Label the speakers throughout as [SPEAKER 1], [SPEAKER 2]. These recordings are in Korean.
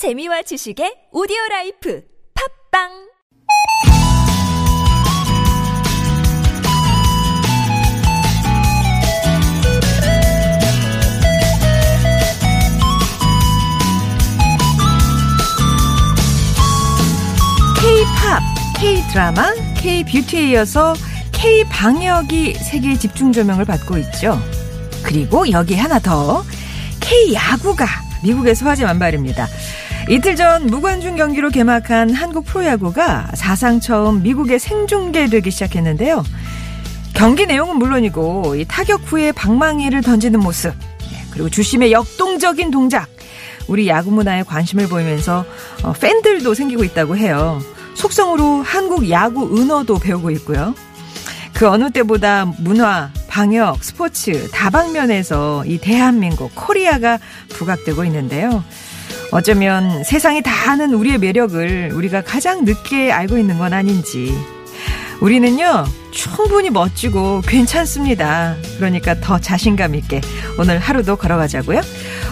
[SPEAKER 1] 재미와 지식의 오디오 라이프 팝빵
[SPEAKER 2] K-팝, K-드라마, K-뷰티에 이어서 K-방역이 세계 집중 조명을 받고 있죠. 그리고 여기 하나 더 K-야구가 미국에서 화제 만발입니다. 이틀 전 무관중 경기로 개막한 한국 프로야구가 사상 처음 미국에 생중계되기 시작했는데요. 경기 내용은 물론이고 이 타격 후에 방망이를 던지는 모습 예, 그리고 주심의 역동적인 동작 우리 야구 문화에 관심을 보이면서 어, 팬들도 생기고 있다고 해요. 속성으로 한국 야구 은어도 배우고 있고요. 그 어느 때보다 문화, 방역, 스포츠 다방면에서 이 대한민국 코리아가 부각되고 있는데요. 어쩌면 세상이 다 아는 우리의 매력을 우리가 가장 늦게 알고 있는 건 아닌지. 우리는요, 충분히 멋지고 괜찮습니다. 그러니까 더 자신감 있게 오늘 하루도 걸어가자고요.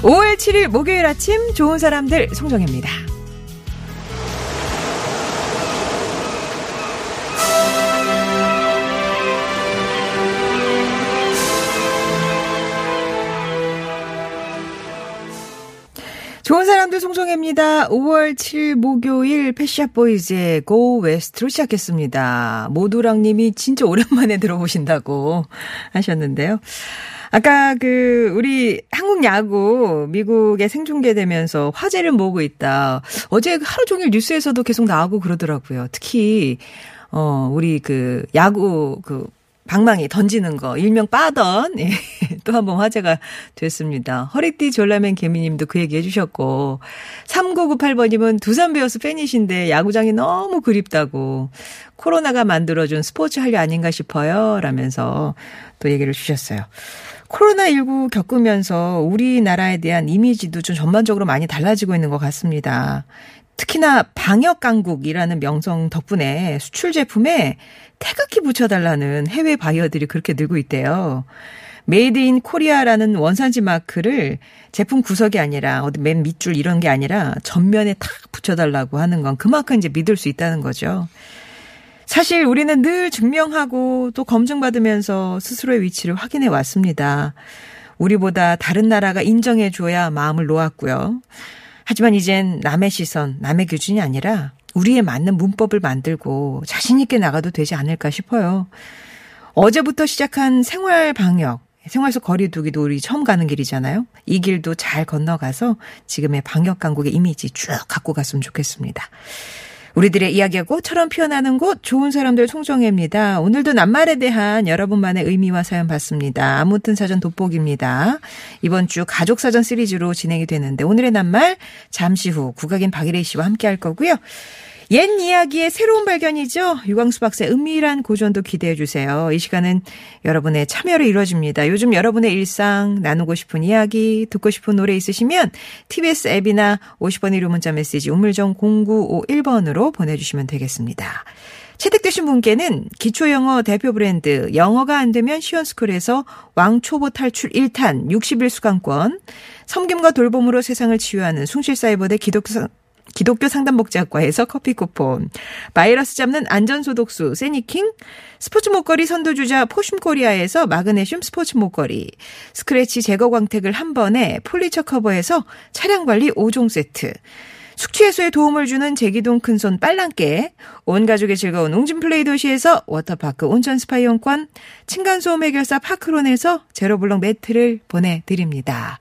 [SPEAKER 2] 5월 7일 목요일 아침 좋은 사람들 송정입니다. 좋은 사람들 송송입니다. 5월 7일 목요일 패시아 보이즈의 고 웨스트로 시작했습니다. 모두랑 님이 진짜 오랜만에 들어보신다고 하셨는데요. 아까 그 우리 한국 야구 미국에 생중계되면서 화제를 모으고 있다. 어제 하루 종일 뉴스에서도 계속 나오고 그러더라고요. 특히 어 우리 그 야구 그 방망이 던지는 거 일명 빠던 예, 또 한 번 화제가 됐습니다. 허리띠 졸라맨 개미님도 그 얘기 해주셨고 3998번님은 두산 베어스 팬이신데 야구장이 너무 그립다고 코로나가 만들어준 스포츠 한류 아닌가 싶어요 라면서 또 얘기를 주셨어요. 코로나19 겪으면서 우리나라에 대한 이미지도 좀 전반적으로 많이 달라지고 있는 것 같습니다. 특히나 방역 강국이라는 명성 덕분에 수출 제품에 태극기 붙여달라는 해외 바이어들이 그렇게 늘고 있대요. Made in Korea라는 원산지 마크를 제품 구석이 아니라 어디 맨 밑줄 이런 게 아니라 전면에 탁 붙여달라고 하는 건 그만큼 이제 믿을 수 있다는 거죠. 사실 우리는 늘 증명하고 또 검증받으면서 스스로의 위치를 확인해 왔습니다. 우리보다 다른 나라가 인정해 줘야 마음을 놓았고요. 하지만 이젠 남의 시선, 남의 기준이 아니라 우리에 맞는 문법을 만들고 자신있게 나가도 되지 않을까 싶어요. 어제부터 시작한 생활 방역, 생활 속 거리두기도 우리 처음 가는 길이잖아요. 이 길도 잘 건너가서 지금의 방역 강국의 이미지 쭉 갖고 갔으면 좋겠습니다. 우리들의 이야기하고 처럼 피어나는 곳 좋은 사람들 송정혜입니다. 오늘도 낱말에 대한 여러분만의 의미와 사연 받습니다. 아무튼 사전 돋보기입니다. 이번 주 가족 사전 시리즈로 진행이 되는데 오늘의 낱말 잠시 후 국악인 박일혜 씨와 함께 할 거고요. 옛 이야기의 새로운 발견이죠. 유광수 박사의 은밀한 고전도 기대해 주세요. 이 시간은 여러분의 참여로 이루어집니다. 요즘 여러분의 일상 나누고 싶은 이야기, 듣고 싶은 노래 있으시면 TBS 앱이나 50번 1호 문자 메시지 우물정 0951번으로 보내주시면 되겠습니다. 채택되신 분께는 기초영어 대표 브랜드 영어가 안 되면 시원스쿨에서 왕초보 탈출 1탄 60일 수강권, 섬김과 돌봄으로 세상을 치유하는 숭실사이버대 기독교 기독교 상담복지학과에서 커피 쿠폰, 바이러스 잡는 안전소독수 세니킹, 스포츠 목걸이 선도주자 포슘코리아에서 마그네슘 스포츠 목걸이, 스크래치 제거 광택을 한 번에 폴리처 커버에서 차량 관리 5종 세트, 숙취 해소에 도움을 주는 제기동 큰손 빨랑깨, 온 가족의 즐거운 웅진플레이 도시에서 워터파크 온천 스파 이용권, 층간소음 해결사 파크론에서 제로블럭 매트를 보내드립니다.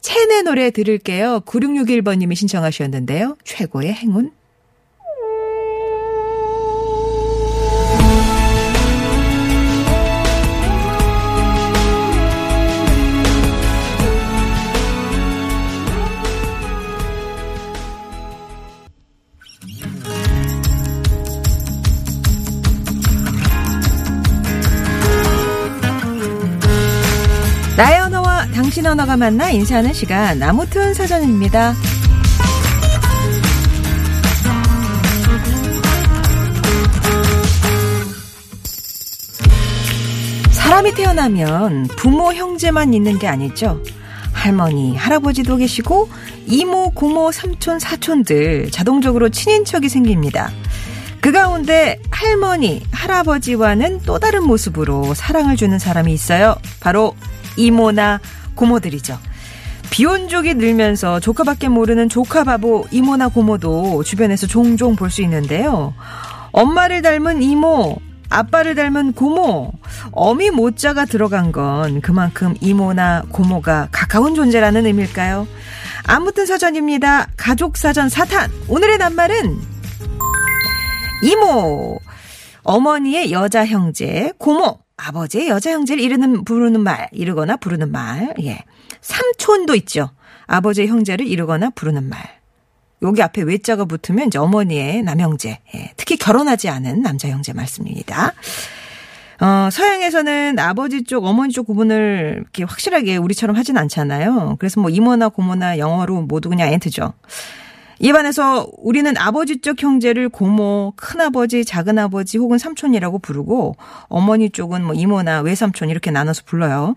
[SPEAKER 2] 체내 노래 들을게요. 9661번님이 신청하셨는데요. 최고의 행운. 언어가 만나 인사하는 시간 아무튼 사전입니다. 사람이 태어나면 부모 형제만 있는 게 아니죠. 할머니, 할아버지도 계시고 이모, 고모, 삼촌, 사촌들 자동적으로 친인척이 생깁니다. 그 가운데 할머니, 할아버지와는 또 다른 모습으로 사랑을 주는 사람이 있어요. 바로 이모나 고모들이죠. 비혼족이 늘면서 조카밖에 모르는 조카 바보 이모나 고모도 주변에서 종종 볼 수 있는데요. 엄마를 닮은 이모, 아빠를 닮은 고모, 어미 모자가 들어간 건 그만큼 이모나 고모가 가까운 존재라는 의미일까요? 아무튼 사전입니다. 가족 사전 사탄. 오늘의 낱말은 이모, 어머니의 여자 형제, 고모, 아버지의 여자 형제를 이르는 부르는 말, 이르거나 부르는 말. 예. 삼촌도 있죠. 아버지의 형제를 이르거나 부르는 말. 여기 앞에 외자가 붙으면 이제 어머니의 남형제, 예, 특히 결혼하지 않은 남자 형제 말씀입니다. 어, 서양에서는 아버지 쪽, 어머니 쪽 구분을 이렇게 확실하게 우리처럼 하진 않잖아요. 그래서 뭐 이모나 고모나 영어로 모두 그냥 엔트죠. 반해서 우리는 아버지 쪽 형제를 고모, 큰아버지, 작은아버지 혹은 삼촌이라고 부르고 어머니 쪽은 뭐 이모나 외삼촌 이렇게 나눠서 불러요.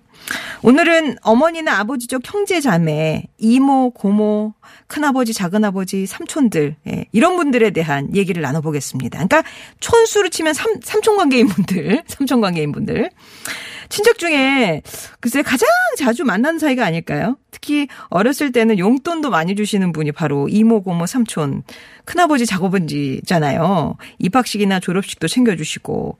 [SPEAKER 2] 오늘은 어머니나 아버지 쪽 형제 자매, 이모, 고모, 큰아버지, 작은아버지, 삼촌들 예, 이런 분들에 대한 얘기를 나눠보겠습니다. 그러니까 촌수로 치면 삼, 삼촌 관계인 분들, 삼촌 관계인 분들. 친척 중에 글쎄 가장 자주 만나는 사이가 아닐까요? 특히 어렸을 때는 용돈도 많이 주시는 분이 바로 이모, 고모, 삼촌, 큰아버지, 작업은지잖아요. 입학식이나 졸업식도 챙겨주시고.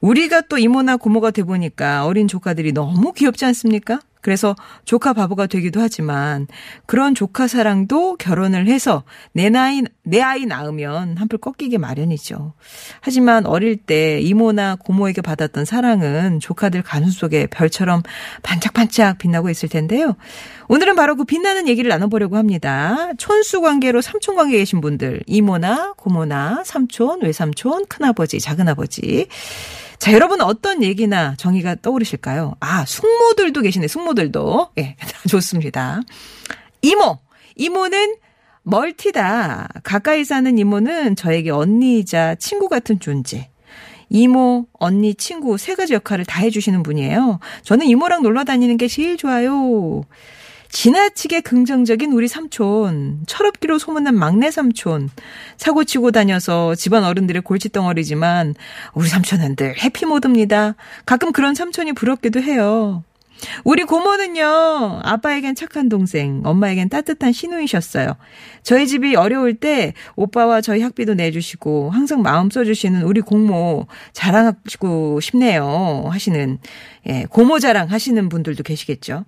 [SPEAKER 2] 우리가 또 이모나 고모가 돼 보니까 어린 조카들이 너무 귀엽지 않습니까? 그래서 조카 바보가 되기도 하지만 그런 조카 사랑도 결혼을 해서 내 나이 내 아이 낳으면 한풀 꺾이게 마련이죠. 하지만 어릴 때 이모나 고모에게 받았던 사랑은 조카들 가슴 속에 별처럼 반짝반짝 빛나고 있을 텐데요. 오늘은 바로 그 빛나는 얘기를 나눠보려고 합니다. 촌수 관계로 삼촌 관계에 계신 분들 이모나 고모나 삼촌 외삼촌 큰아버지 작은아버지 자, 여러분 어떤 얘기나 정의가 떠오르실까요? 아, 숙모들도 계시네, 숙모들도. 예, 좋습니다. 이모. 이모는 멀티다. 가까이 사는 이모는 저에게 언니이자 친구 같은 존재. 이모, 언니, 친구 세 가지 역할을 다 해주시는 분이에요. 저는 이모랑 놀러 다니는 게 제일 좋아요. 지나치게 긍정적인 우리 삼촌, 철없기로 소문난 막내 삼촌, 사고 치고 다녀서 집안 어른들의 골칫덩어리지만 우리 삼촌은 늘 해피 모드입니다. 가끔 그런 삼촌이 부럽기도 해요. 우리 고모는요, 아빠에겐 착한 동생, 엄마에겐 따뜻한 시누이셨어요. 저희 집이 어려울 때 오빠와 저희 학비도 내주시고 항상 마음 써주시는 우리 고모 자랑하고 싶네요. 하시는, 예, 고모 자랑 하시는 분들도 계시겠죠.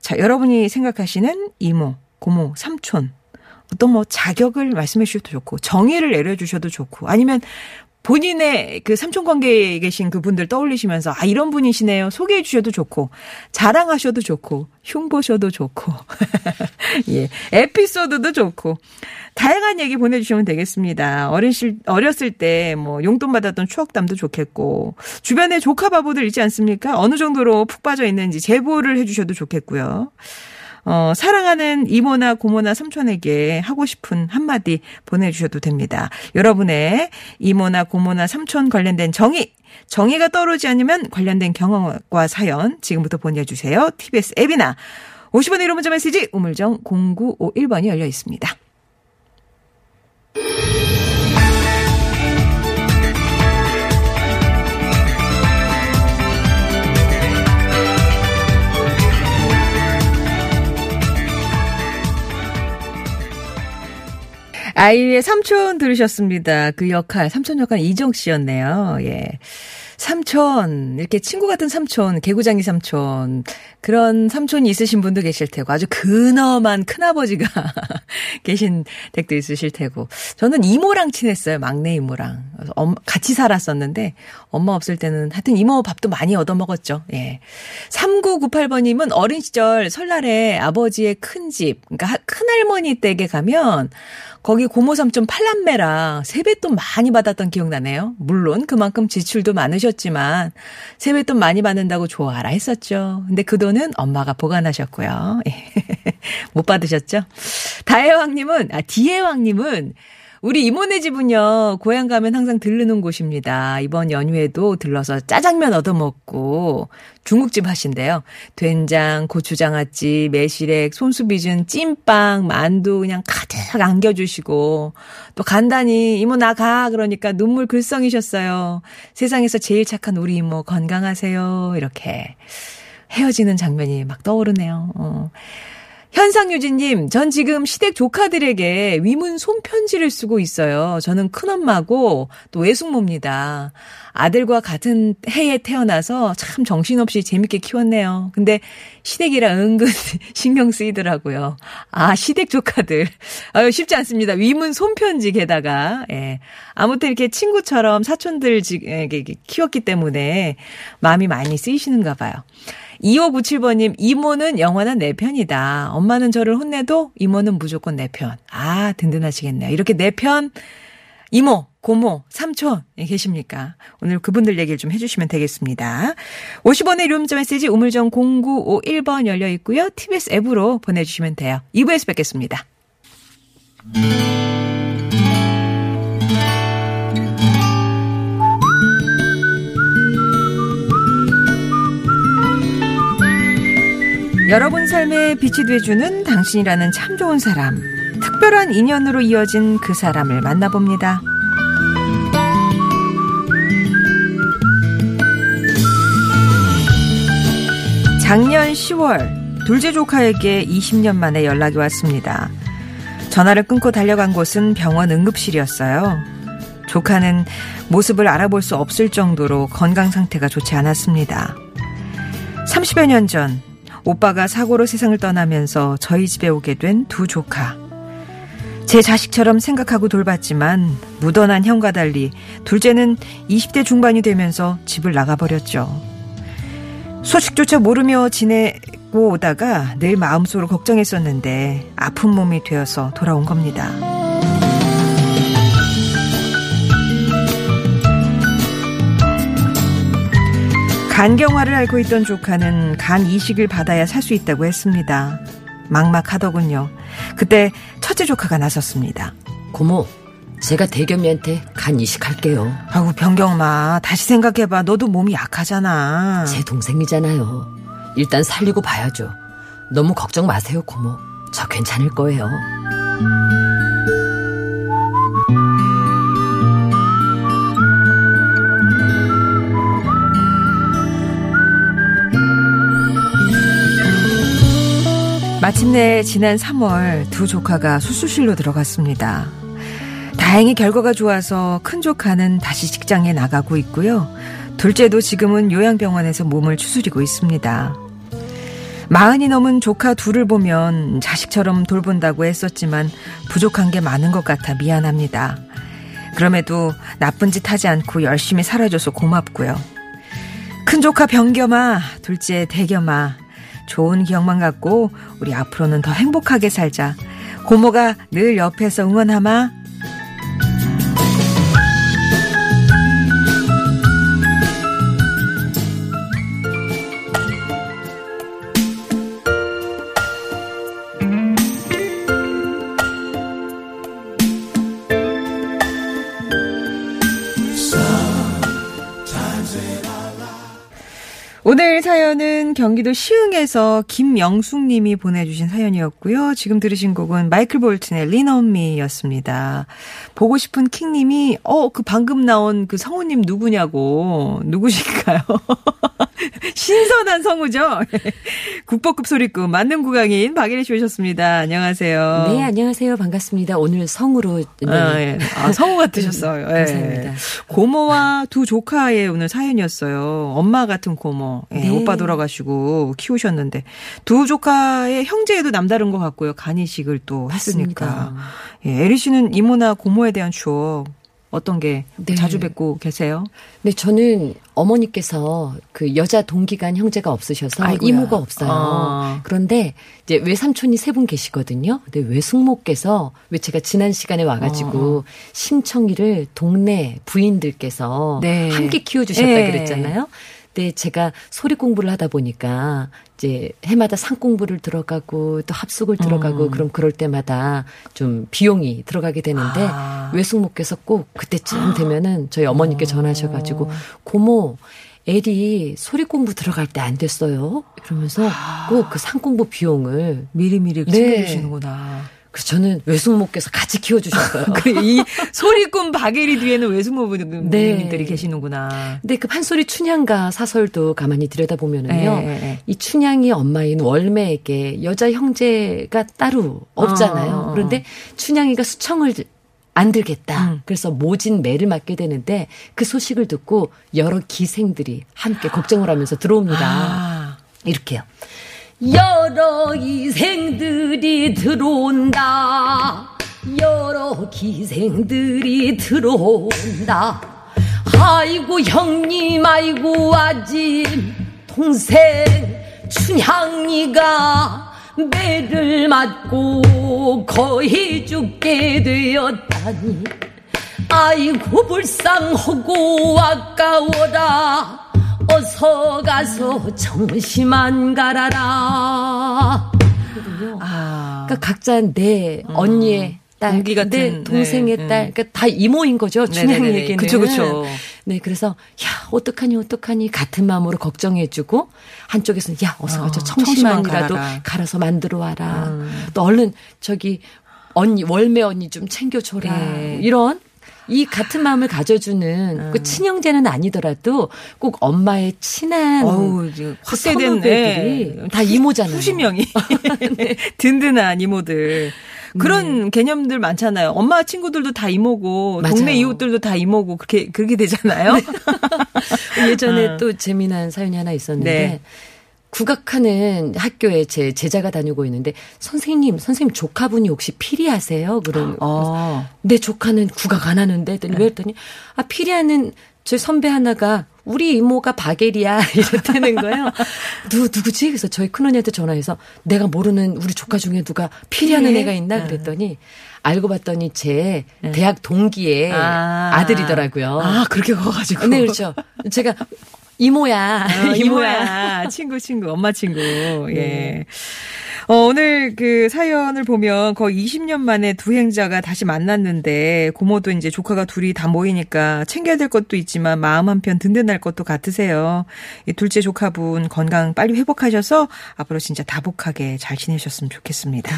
[SPEAKER 2] 자, 여러분이 생각하시는 이모, 고모, 삼촌, 어떤 뭐 자격을 말씀해 주셔도 좋고, 정의를 내려주셔도 좋고, 아니면 본인의 그 삼촌 관계에 계신 그분들 떠올리시면서 아 이런 분이시네요 소개해 주셔도 좋고 자랑하셔도 좋고 흉보셔도 좋고 예 에피소드도 좋고 다양한 얘기 보내주시면 되겠습니다. 어린실 어렸을 때 뭐 용돈 받았던 추억담도 좋겠고 주변에 조카 바보들 있지 않습니까? 어느 정도로 푹 빠져 있는지 제보를 해주셔도 좋겠고요. 어, 사랑하는 이모나 고모나 삼촌에게 하고 싶은 한마디 보내주셔도 됩니다. 여러분의 이모나 고모나 삼촌 관련된 정의, 정의가 떠오르지 않으면 관련된 경험과 사연 지금부터 보내주세요. TBS 앱이나 50원의 1호 문자 메시지 우물정 0951번이 열려 있습니다. 아이의 삼촌 들으셨습니다. 그 역할, 삼촌 역할 이정 씨였네요. 예. 삼촌, 이렇게 친구 같은 삼촌, 개구장이 삼촌, 그런 삼촌이 있으신 분도 계실 테고, 아주 근엄한 큰아버지가 계신 댁도 있으실 테고, 저는 이모랑 친했어요, 막내 이모랑. 같이 살았었는데, 엄마 없을 때는 하여튼 이모 밥도 많이 얻어먹었죠, 예. 3998번님은 어린 시절 설날에 아버지의 큰 집, 그러니까 큰할머니 댁에 가면, 거기 고모 삼촌 팔남매라 세뱃돈 많이 받았던 기억나네요. 물론 그만큼 지출도 많으셨 지만 세뱃돈 많이 받는다고 좋아라 했었죠. 근데 그 돈은 엄마가 보관하셨고요. 못 받으셨죠? 다혜왕님은, 아, 디혜왕님은 우리 이모네 집은요, 고향 가면 항상 들르는 곳입니다. 이번 연휴에도 들러서 짜장면 얻어먹고 중국집 하신대요. 된장, 고추장아찌, 매실액, 손수 빚은 찐빵, 만두 그냥 가득 안겨주시고 또 간단히 이모 나가 그러니까 눈물 글썽이셨어요. 세상에서 제일 착한 우리 이모 건강하세요. 이렇게 헤어지는 장면이 막 떠오르네요. 어. 현상유진님, 전 지금 시댁 조카들에게 위문 손편지를 쓰고 있어요. 저는 큰엄마고 또 외숙모입니다. 아들과 같은 해에 태어나서 참 정신없이 재밌게 키웠네요. 근데 시댁이라 은근 신경 쓰이더라고요. 아, 시댁 조카들. 아유, 쉽지 않습니다. 위문 손편지 게다가. 예. 아무튼 이렇게 친구처럼 사촌들에게 키웠기 때문에 마음이 많이 쓰이시는가 봐요. 2597번님, 이모는 영원한 내 편이다. 엄마는 저를 혼내도 이모는 무조건 내 편. 아, 든든하시겠네요. 이렇게 내 편, 이모, 고모, 삼촌 예, 계십니까? 오늘 그분들 얘기를 좀 해주시면 되겠습니다. 50원의 룸즈 메시지 우물정 0951번 열려 있고요. TBS 앱으로 보내주시면 돼요. 2부에서 뵙겠습니다. 여러분 삶에 빛이 돼주는 당신이라는 참 좋은 사람. 특별한 인연으로 이어진 그 사람을 만나봅니다. 작년 10월 둘째 조카에게 20년 만에 연락이 왔습니다. 전화를 끊고 달려간 곳은 병원 응급실이었어요. 조카는 모습을 알아볼 수 없을 정도로 건강 상태가 좋지 않았습니다. 30여 년 전 오빠가 사고로 세상을 떠나면서 저희 집에 오게 된 두 조카. 제 자식처럼 생각하고 돌봤지만 무던한 형과 달리 둘째는 20대 중반이 되면서 집을 나가버렸죠. 소식조차 모르며 지내고 오다가 늘 마음속으로 걱정했었는데 아픈 몸이 되어서 돌아온 겁니다. 간경화를 앓고 있던 조카는 간 이식을 받아야 살 수 있다고 했습니다. 막막하더군요. 그때 첫째 조카가 나섰습니다.
[SPEAKER 3] 고모, 제가 대겸이한테 간 이식할게요.
[SPEAKER 2] 아우 병경마 다시 생각해봐. 너도 몸이 약하잖아.
[SPEAKER 3] 제 동생이잖아요. 일단 살리고 봐야죠. 너무 걱정 마세요, 고모. 저 괜찮을 거예요.
[SPEAKER 2] 마침내 지난 3월 두 조카가 수술실로 들어갔습니다. 다행히 결과가 좋아서 큰 조카는 다시 직장에 나가고 있고요. 둘째도 지금은 요양병원에서 몸을 추스리고 있습니다. 마흔이 넘은 조카 둘을 보면 자식처럼 돌본다고 했었지만 부족한 게 많은 것 같아 미안합니다. 그럼에도 나쁜 짓 하지 않고 열심히 살아줘서 고맙고요. 큰 조카 병겸아, 둘째 대겸아, 좋은 기억만 갖고 우리 앞으로는 더 행복하게 살자. 고모가 늘 옆에서 응원하마. 경기도 시흥에서 김영숙 님이 보내주신 사연이었고요. 지금 들으신 곡은 마이클 볼튼의 Me였습니다. 보고 싶은 킹 님이, 어, 그 방금 나온 그 성우님 누구냐고. 누구실까요? 신선한 성우죠? 국보급 소리꾼, 만능 구강인 박예리 씨 오셨습니다. 안녕하세요.
[SPEAKER 3] 네, 안녕하세요. 반갑습니다. 오늘 성우로. 네.
[SPEAKER 2] 아, 예. 아, 성우 같으셨어요. 네, 감사합니다. 고모와 두 조카의 오늘 사연이었어요. 엄마 같은 고모. 예, 네. 오빠 돌아가시고 키우셨는데 두 조카의 형제에도 남다른 것 같고요. 간이식을 또 했으니까. 예, 에리 씨는 이모나 고모에 대한 추억 어떤 게 네. 자주 뵙고 계세요?
[SPEAKER 3] 네, 저는 어머니께서 그 여자 동기간 형제가 없으셔서 아이고야. 이모가 없어요. 아. 그런데 이제 외삼촌이 세 분 계시거든요. 근데 외숙모께서 왜 제가 지난 시간에 와가지고 어. 심청이를 동네 부인들께서 네. 함께 키워주셨다 네. 그랬잖아요. 근데 제가 소리 공부를 하다 보니까 이제 해마다 상 공부를 들어가고 또 합숙을 들어가고 음. 그럼 그럴 때마다 좀 비용이 들어가게 되는데 아. 외숙모께서 꼭 그때쯤 되면은 저희 어머니께 전화하셔가지고 고모 애리 소리 공부 들어갈 때 안 됐어요. 이러면서 꼭 그 상 공부 비용을
[SPEAKER 2] 미리미리 챙겨주시는구나. 네.
[SPEAKER 3] 그래서 저는 외숙모께서 같이 키워주셨어요.
[SPEAKER 2] 이 소리꾼 바게리 뒤에는 외숙모분들이 네. 계시는구나.
[SPEAKER 3] 근데 그 판소리 춘향가 사설도 가만히 들여다보면은요. 네. 이 춘향이 엄마인 월매에게 여자 형제가 따로 없잖아요. 어, 어, 어. 그런데 춘향이가 수청을 안 들겠다. 음. 그래서 모진 매를 맞게 되는데 그 소식을 듣고 여러 기생들이 함께 걱정을 하면서 들어옵니다. 아. 이렇게요. 여러 기생들이 들어온다. 여러 기생들이 들어온다. 아이고 형님 아이고 아짐 동생 춘향이가 매를 맞고 거의 죽게 되었다니 아이고 불쌍하고 아까워라 어서 가서 정심만 갈아라. 아. 그러니까 각자 내 음. 언니의 딸, 동기 같은 내 동생의 네, 딸, 그러니까 다 이모인 거죠. 춘향이에게는.
[SPEAKER 2] 그쵸, 그쵸.
[SPEAKER 3] 네, 그래서 야 어떡하니 어떡하니 같은 마음으로 걱정해주고 한쪽에서는 야 어서 가서 어, 청심만이라도 갈아서 만들어 와라. 음. 또 얼른 저기 언니 월매 언니 좀 챙겨줘라. 네. 이런 이 같은 마음을 가져주는 음. 그 친형제는 아니더라도 꼭 엄마의 친한
[SPEAKER 2] 헛되된 네.
[SPEAKER 3] 다 이모잖아요.
[SPEAKER 2] 수십 명이 네. 든든한 이모들. 그런 네. 개념들 많잖아요. 엄마 친구들도 다 이모고 맞아요. 동네 이웃들도 다 이모고 그렇게 그렇게 되잖아요. 네.
[SPEAKER 3] 예전에 어. 또 재미난 사연이 하나 있었는데 네. 국악하는 학교에 제 제자가 다니고 있는데 선생님, 선생님 조카분이 혹시 피리하세요? 그런 어. 내 조카는 국악 안 하는데 했더니 왜 했더니 아 피리하는 제 선배 하나가 우리 이모가 바게리야 이랬다는 거예요. 누 누구지? 그래서 저희 큰언니한테 전화해서 내가 모르는 우리 조카 중에 누가 피리하는 애가 있나 그랬더니 알고 봤더니 제 네. 대학 동기의 아. 들이더라고요
[SPEAKER 2] 아, 그렇게 가가지고.
[SPEAKER 3] 네, 그렇죠. 제가 이모야.
[SPEAKER 2] 어, 이모야. 친구, 친구, 엄마 친구. 예. 네. 어, 오늘 그 사연을 보면 거의 20년 만에 두 행자가 다시 만났는데 고모도 이제 조카가 둘이 다 모이니까 챙겨야 될 것도 있지만 마음 한편 든든할 것도 같으세요. 이 둘째 조카분 건강 빨리 회복하셔서 앞으로 진짜 다복하게 잘 지내셨으면 좋겠습니다.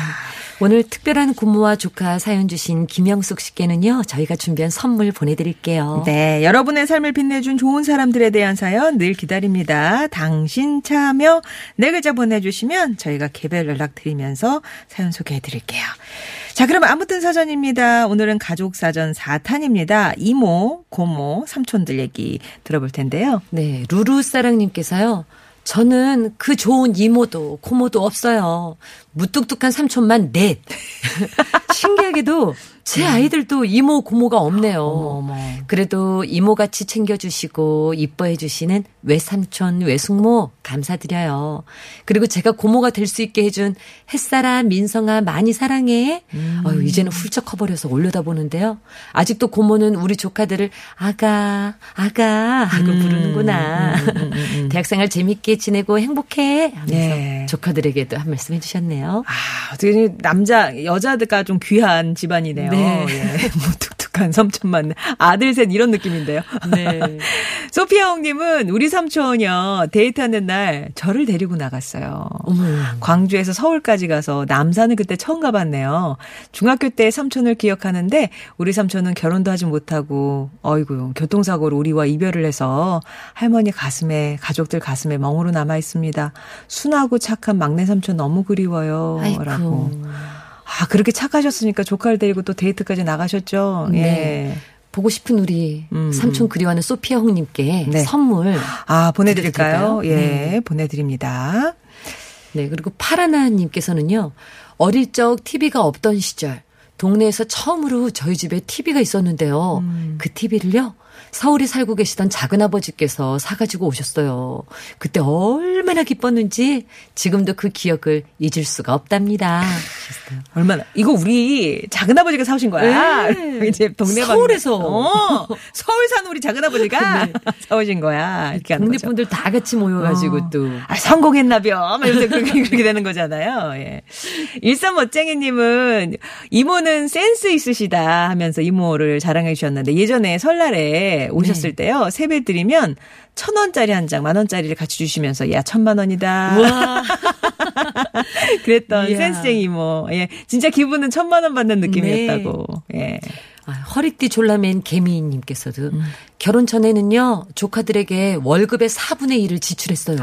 [SPEAKER 3] 오늘 특별한 고모와 조카 사연 주신 김영숙 씨께는요. 저희가 준비한 선물 보내드릴게요.
[SPEAKER 2] 네. 여러분의 삶을 빛내준 좋은 사람들에 대한 사연 늘 기다립니다. 당신 참여 네 글자 보내주시면 저희가 개별 연락 드리면서 사연 소개해 드릴게요. 자, 그럼 아무튼 사전입니다. 오늘은 가족 사전 4탄입니다. 이모, 고모, 삼촌들 얘기 들어볼 텐데요.
[SPEAKER 3] 네, 루루사랑님께서요. 저는 그 좋은 이모도 고모도 없어요. 무뚝뚝한 삼촌만 넷. 신기하게도 제 음. 아이들도 이모 고모가 없네요. 어머, 어머. 그래도 이모같이 챙겨주시고 이뻐해주시는 외삼촌 외숙모 감사드려요. 그리고 제가 고모가 될 수 있게 해준 햇살아 민성아 많이 사랑해. 음. 어유 이제는 훌쩍 커버려서 올려다보는데요. 아직도 고모는 우리 조카들을 아가 아가 하고 음. 부르는구나. 음, 음, 음, 대학생활 재밌게 지내고 행복해 하면서 네. 조카들에게도 한 말씀 해주셨네요.
[SPEAKER 2] 아 어떻게 남자 여자들과 좀 귀한 집안이네요. 네. 예. 뭐 툭툭한 삼촌만 아들 셋 이런 느낌인데요. 네. 소피아 홍님은 우리 삼촌이요 데이트하는 날 저를 데리고 나갔어요. 어머. 광주에서 서울까지 가서 남산을 그때 처음 가봤네요. 중학교 때 삼촌을 기억하는데 우리 삼촌은 결혼도 하지 못하고 어이구 교통사고로 우리와 이별을 해서 할머니 가슴에 가족들 가슴에 멍으로 남아 있습니다. 순하고 착한 막내 삼촌 너무 그리워요. 아이고. 라고. 아, 그렇게 착하셨으니까 조카를 데리고 또 데이트까지 나가셨죠? 네. 예.
[SPEAKER 3] 보고 싶은 우리 음. 삼촌 그리워하는 소피아 홍님께 네. 선물.
[SPEAKER 2] 아, 보내드릴까요? 예, 네. 보내드립니다.
[SPEAKER 3] 네, 그리고 파라나님께서는요, 어릴 적 TV가 없던 시절, 동네에서 처음으로 저희 집에 TV가 있었는데요. 음. 그 TV를요, 서울에 살고 계시던 작은아버지께서 사가지고 오셨어요. 그때 얼마나 기뻤는지 지금도 그 기억을 잊을 수가 없답니다.
[SPEAKER 2] 얼마나 이거 우리 작은아버지가 사오신 거야. 네. 이제 동네
[SPEAKER 3] 서울에서
[SPEAKER 2] 어, 서울 사는 우리 작은아버지가 네. 사오신 거야. 이렇게
[SPEAKER 3] 동네 분들 다 같이 모여가지고 어. 또
[SPEAKER 2] 아, 성공했나벼. 그렇게, 그렇게 되는 거잖아요. 예. 일산 멋쟁이님은 이모는 센스 있으시다 하면서 이모를 자랑해 주셨는데 예전에 설날에 오셨을 네. 때요 세배 드리면 천 원짜리 한 장, 만 원짜리를 같이 주시면서 야 천만 원이다. 그랬던 이야. 센스쟁이 이모. 예, 진짜 기분은 천만 원 받는 느낌이었다고. 네. 예.
[SPEAKER 3] 아, 허리띠 졸라맨 개미님께서도 음. 결혼 전에는요 조카들에게 월급의 4분의 1을 지출했어요.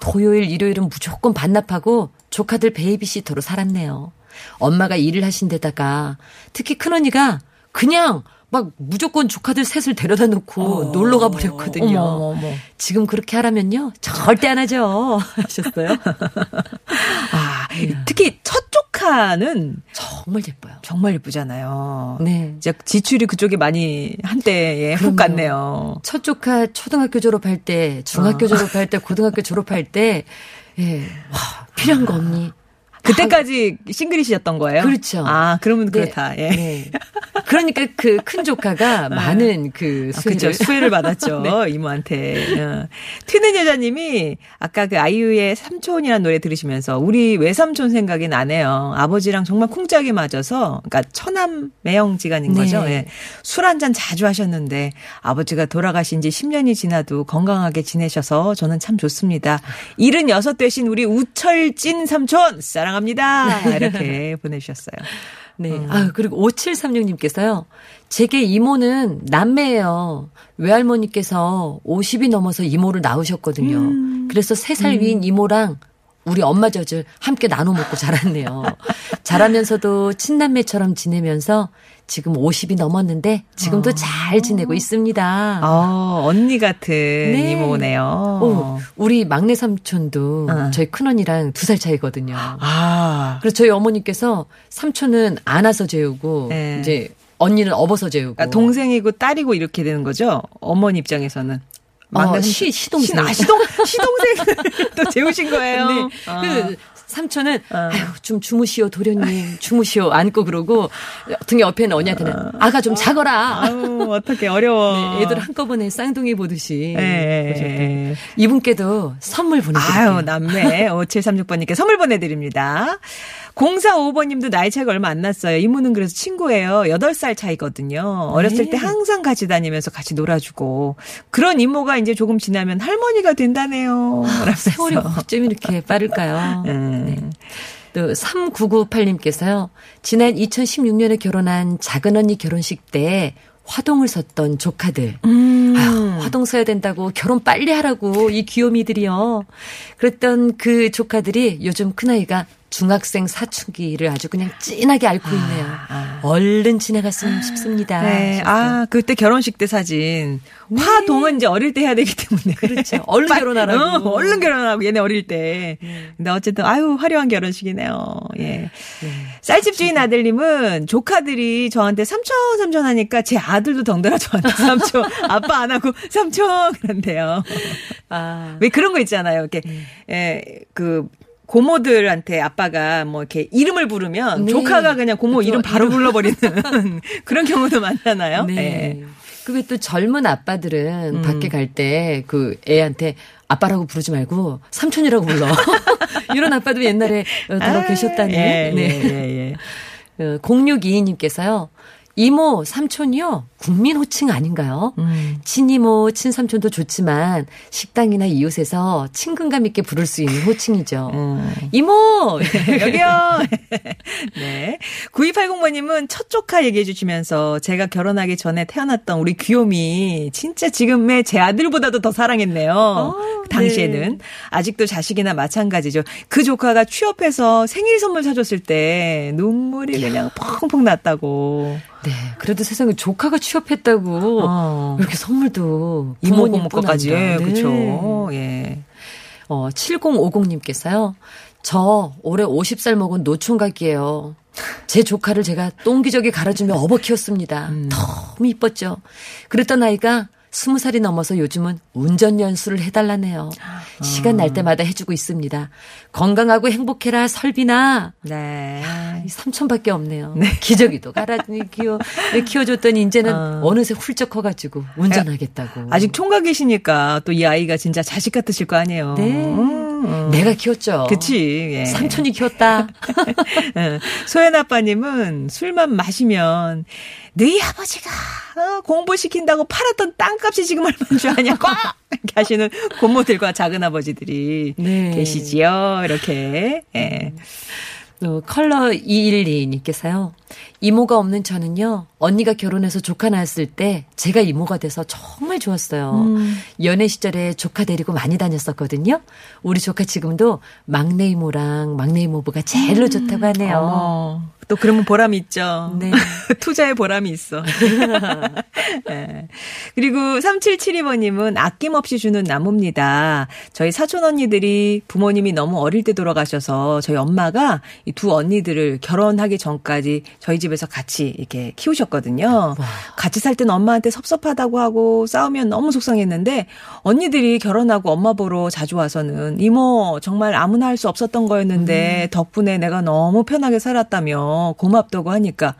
[SPEAKER 3] 토요일, 일요일은 무조건 반납하고 조카들 베이비시터로 살았네요. 엄마가 일을 하신 데다가 특히 큰언니가 그냥 막 무조건 조카들 셋을 데려다 놓고 어. 놀러 가 버렸거든요. 어머, 어머. 지금 그렇게 하라면요 절대 안 하죠 하셨어요.
[SPEAKER 2] 아 네. 특히 첫 조카는
[SPEAKER 3] 정말 예뻐요.
[SPEAKER 2] 정말 예쁘잖아요. 네, 이제 지출이 그쪽에 많이 한때에 훅 갔네요.
[SPEAKER 3] 첫 조카 초등학교 졸업할 때, 중학교 어. 졸업할 때, 고등학교 졸업할 때, 예, 와 필요한 거 없니?
[SPEAKER 2] 그때까지 싱글이셨던 거예요?
[SPEAKER 3] 그렇죠.
[SPEAKER 2] 아, 그러면 네. 그렇다. 예. 네.
[SPEAKER 3] 그러니까 그 큰 조카가 네. 많은 그
[SPEAKER 2] 아, 수혜를, 아, 수혜를 받았죠. 네. 이모한테. 어. 튀는 여자님이 아까 그 아이유의 삼촌이라는 노래 들으시면서 우리 외삼촌 생각이 나네요. 아버지랑 정말 쿵짝이 맞아서 그러니까 처남 매형지간인 네. 거죠. 예. 술 한 잔 자주 하셨는데 아버지가 돌아가신 지 10년이 지나도 건강하게 지내셔서 저는 참 좋습니다. 76 되신 우리 우철진 삼촌 사랑 사랑합니다. 네. 이렇게 보내주셨어요.
[SPEAKER 3] 네. 음. 아, 그리고 5736님께서요. 제게 이모는 남매예요. 외할머니께서 50이 넘어서 이모를 낳으셨거든요. 음. 그래서 3살 음. 위인 이모랑 우리 엄마 젖을 함께 나눠 먹고 자랐네요. 자라면서도 친남매처럼 지내면서 지금 50이 넘었는데 지금도 어. 잘 지내고 있습니다.
[SPEAKER 2] 어, 언니 같은 네. 이모네요. 오,
[SPEAKER 3] 우리 막내 삼촌도 어. 저희 큰언니랑 두 살 차이거든요. 아. 그래서 저희 어머니께서 삼촌은 안아서 재우고 네. 이제 언니는 업어서 재우고.
[SPEAKER 2] 그러니까 동생이고 딸이고 이렇게 되는 거죠? 어머니 입장에서는.
[SPEAKER 3] 어, 시, 시동생.
[SPEAKER 2] 시, 아, 시동, 시동생 또 재우신 거예요? 네.
[SPEAKER 3] 아. 그 삼촌은 어. 아유 좀 주무시오 도련님 주무시오 안고 그러고 등에 옆에는 언니한테는 어. 아가 좀 자거라.
[SPEAKER 2] 아유 어떻게 어려워.
[SPEAKER 3] 네, 애들 한꺼번에 쌍둥이 보듯이 네. 이분께도 선물 보내드릴게요.
[SPEAKER 2] 아유 남매 5736번님께 선물 보내드립니다. 0455번님도 나이 차이가 얼마 안 났어요. 이모는 그래서 친구예요. 8살 차이거든요. 어렸을 네. 때 항상 같이 다니면서 같이 놀아주고 그런 이모가 이제 조금 지나면 할머니가 된다네요.
[SPEAKER 3] 아, 세월이 어쩜 이렇게 빠를까요? 음. 네. 또 3998님께서요. 지난 2016년에 결혼한 작은 언니 결혼식 때 화동을 섰던 조카들. 음. 아유, 화동 써야 된다고 결혼 빨리 하라고 이 귀요미들이요. 그랬던 그 조카들이 요즘 큰아이가 중학생 사춘기를 아주 그냥 진하게 앓고 아, 있네요. 아, 아. 얼른 지나갔으면 싶습니다.
[SPEAKER 2] 네. 아, 그때 결혼식 때 사진. 네. 화 동은 이제 어릴 때 해야 되기 때문에.
[SPEAKER 3] 그렇죠. 얼른 결혼하라고.
[SPEAKER 2] 어, 얼른 결혼하고 얘네 어릴 때. 네. 근데 어쨌든 아유, 화려한 결혼식이네요. 예. 네. 쌀집 주인 아들님은 조카들이 저한테 삼촌 삼촌 하니까 제 아들도 덩달아 저한테 삼촌 아빠 안 하고 삼촌 그런데요. 아. 왜 그런 거 있잖아요. 이렇게 네. 예, 그 고모들한테 아빠가 뭐 이렇게 이름을 부르면 네. 조카가 그냥 고모. 이름 바로 불러버리는 그런 경우도 많잖아요. 네. 네.
[SPEAKER 3] 그게 또 젊은 아빠들은 음. 밖에 갈 때 그 애한테 아빠라고 부르지 말고 삼촌이라고 불러. 이런 아빠도 옛날에 다어 아, 계셨다니. 예, 네. 예, 예. 0622님께서요. 어, 이모, 삼촌이요? 국민 호칭 아닌가요? 음. 친이모, 친삼촌도 좋지만 식당이나 이웃에서 친근감 있게 부를 수 있는 호칭이죠. 음. 이모!
[SPEAKER 2] 여기요! 네. 9280번님은 첫 조카 얘기해 주시면서 제가 결혼하기 전에 태어났던 우리 귀요미 진짜 지금의 제 아들보다도 더 사랑했네요. 어, 당시에는. 네. 아직도 자식이나 마찬가지죠. 그 조카가 취업해서 생일 선물 사줬을 때 눈물이 그냥 펑펑 났다고.
[SPEAKER 3] 네. 그래도 세상에 조카가 취업했다고 어. 이렇게 선물도 이모님 거까지
[SPEAKER 2] 예, 네. 그렇죠. 예.
[SPEAKER 3] 어, 7050님께서요. 저 올해 50살 먹은 노총각이에요. 제 조카를 제가 똥기저귀 갈아주며 업어 키웠습니다. 음. 너무 이뻤죠. 그랬던 아이가 스무 살이 넘어서 요즘은 운전 연수를 해달라네요. 아. 시간 날 때마다 해주고 있습니다. 건강하고 행복해라 설비나. 네. 아, 삼촌밖에 없네요. 네. 기저귀도 갈아니 키워 키워줬더니 이제는 어. 느새 훌쩍 커가지고 운전하겠다고.
[SPEAKER 2] 아직 총각 계시니까 또 이 아이가 진짜 자식 같으실 거 아니에요.
[SPEAKER 3] 네. 음. 내가 키웠죠.
[SPEAKER 2] 그치.
[SPEAKER 3] 예. 삼촌이 키웠다.
[SPEAKER 2] 소연 아빠님은 술만 마시면 너희 아버지가 어, 공부시킨다고 팔았던 땅값이 지금 얼마인 줄 아냐고 이렇게 하시는 고모들과 작은 아버지들이 네. 계시지요. 이렇게. 예.
[SPEAKER 3] 또 컬러 212님께서요. 이모가 없는 저는요. 언니가 결혼해서 조카 낳았을 때 제가 이모가 돼서 정말 좋았어요. 음. 연애 시절에 조카 데리고 많이 다녔었거든요. 우리 조카 지금도 막내 이모랑 막내 이모부가 제일로 음. 좋다고 하네요. 어머.
[SPEAKER 2] 또 그러면 보람이 있죠. 네. 투자의 보람이 있어. 네. 그리고 3772번님은 아낌없이 주는 나무입니다. 저희 사촌 언니들이 부모님이 너무 어릴 때 돌아가셔서 저희 엄마가 이 두 언니들을 결혼하기 전까지 저희 집에서 같이 이렇게 키우셨거든요. 와. 같이 살 땐 엄마한테 섭섭하다고 하고 싸우면 너무 속상했는데 언니들이 결혼하고 엄마 보러 자주 와서는 이모 정말 아무나 할 수 없었던 거였는데 음. 덕분에 내가 너무 편하게 살았다며 고맙다고 하니까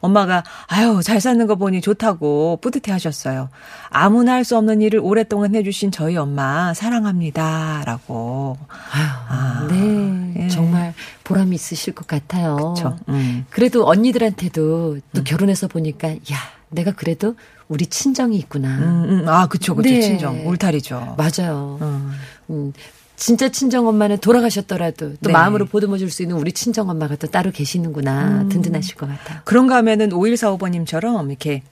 [SPEAKER 2] 엄마가 아유 잘 사는 거 보니 좋다고 뿌듯해 하셨어요. 아무나 할 수 없는 일을 오랫동안 해주신 저희 엄마 사랑합니다라고.
[SPEAKER 3] 아유, 아, 네 예. 정말 보람이 있으실 것 같아요.
[SPEAKER 2] 그쵸.
[SPEAKER 3] 음. 그래도 언니들한테도 또 음. 결혼해서 보니까 야 내가 그래도 우리 친정이 있구나.
[SPEAKER 2] 음, 음. 아 그쵸 그쵸 네. 친정 울타리죠.
[SPEAKER 3] 맞아요. 음. 음. 진짜 친정 엄마는 돌아가셨더라도 또 네. 마음으로 보듬어 줄 수 있는 우리 친정 엄마가 또 따로 계시는구나 음. 든든하실 것 같아요.
[SPEAKER 2] 그런가 하면은 5145번님처럼 이렇게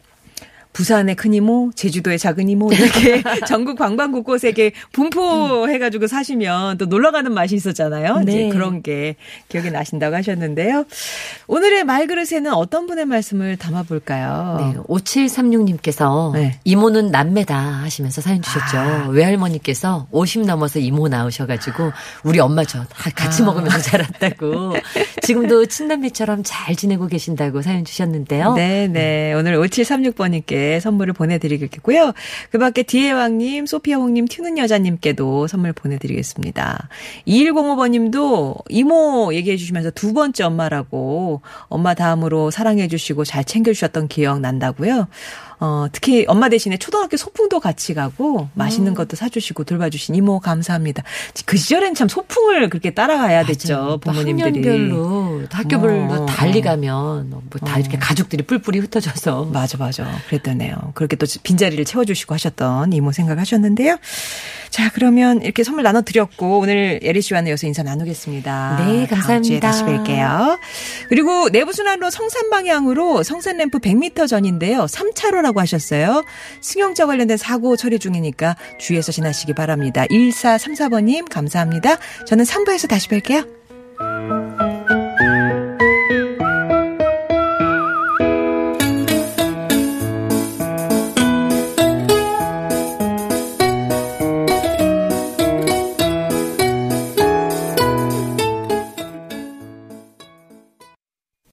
[SPEAKER 2] 부산의 큰 이모, 제주도의 작은 이모 이렇게 전국 관광 곳곳에 분포해가지고 사시면 또 놀러 가는 맛이 있었잖아요. 네. 이제 그런 게 기억이 나신다고 하셨는데요. 오늘의 말그릇에는 어떤 분의 말씀을 담아볼까요?
[SPEAKER 3] 네, 5736님께서 네. 이모는 남매다 하시면서 사연 주셨죠. 아. 외할머니께서 50 넘어서 이모 나오셔가지고 우리 엄마 저 같이 아. 먹으면서 자랐다고 지금도 친남매처럼 잘 지내고 계신다고 사연 주셨는데요.
[SPEAKER 2] 네, 네. 오늘 5736번님께 선물을 보내드리겠고요. 그 밖에 디에왕님, 소피아 홍님, 튀는 여자님께도 선물 보내드리겠습니다. 2105번님도 이모 얘기해 주시면서 두 번째 엄마라고 엄마 다음으로 사랑해 주시고 잘 챙겨주셨던 기억 난다고요. 어, 특히 엄마 대신에 초등학교 소풍도 같이 가고 맛있는 음. 것도 사주시고 돌봐주신 이모 감사합니다. 그 시절엔 참 소풍을 그렇게 따라가야 됐죠. 부모님들이.
[SPEAKER 3] 학년별로 학교별로 어. 달리 가면 뭐다 어. 이렇게 가족들이 뿔뿔이 흩어져서.
[SPEAKER 2] 맞아, 맞아. 그랬다네요. 그렇게 또 빈자리를 채워주시고 하셨던 이모 생각하셨는데요. 자, 그러면 이렇게 선물 나눠드렸고, 오늘 예리 씨와 여기서 인사 나누겠습니다.
[SPEAKER 3] 네, 감사합니다. 다음 주에
[SPEAKER 2] 다시 뵐게요. 그리고 내부순환로 성산 방향으로 성산 램프 100m 전인데요. 3차로라 고 하셨어요. 승용차 관련된 사고 처리 중이니까 주의해서 지나시기 바랍니다. 1434번님, 감사합니다. 저는 3부에서 다시 뵐게요.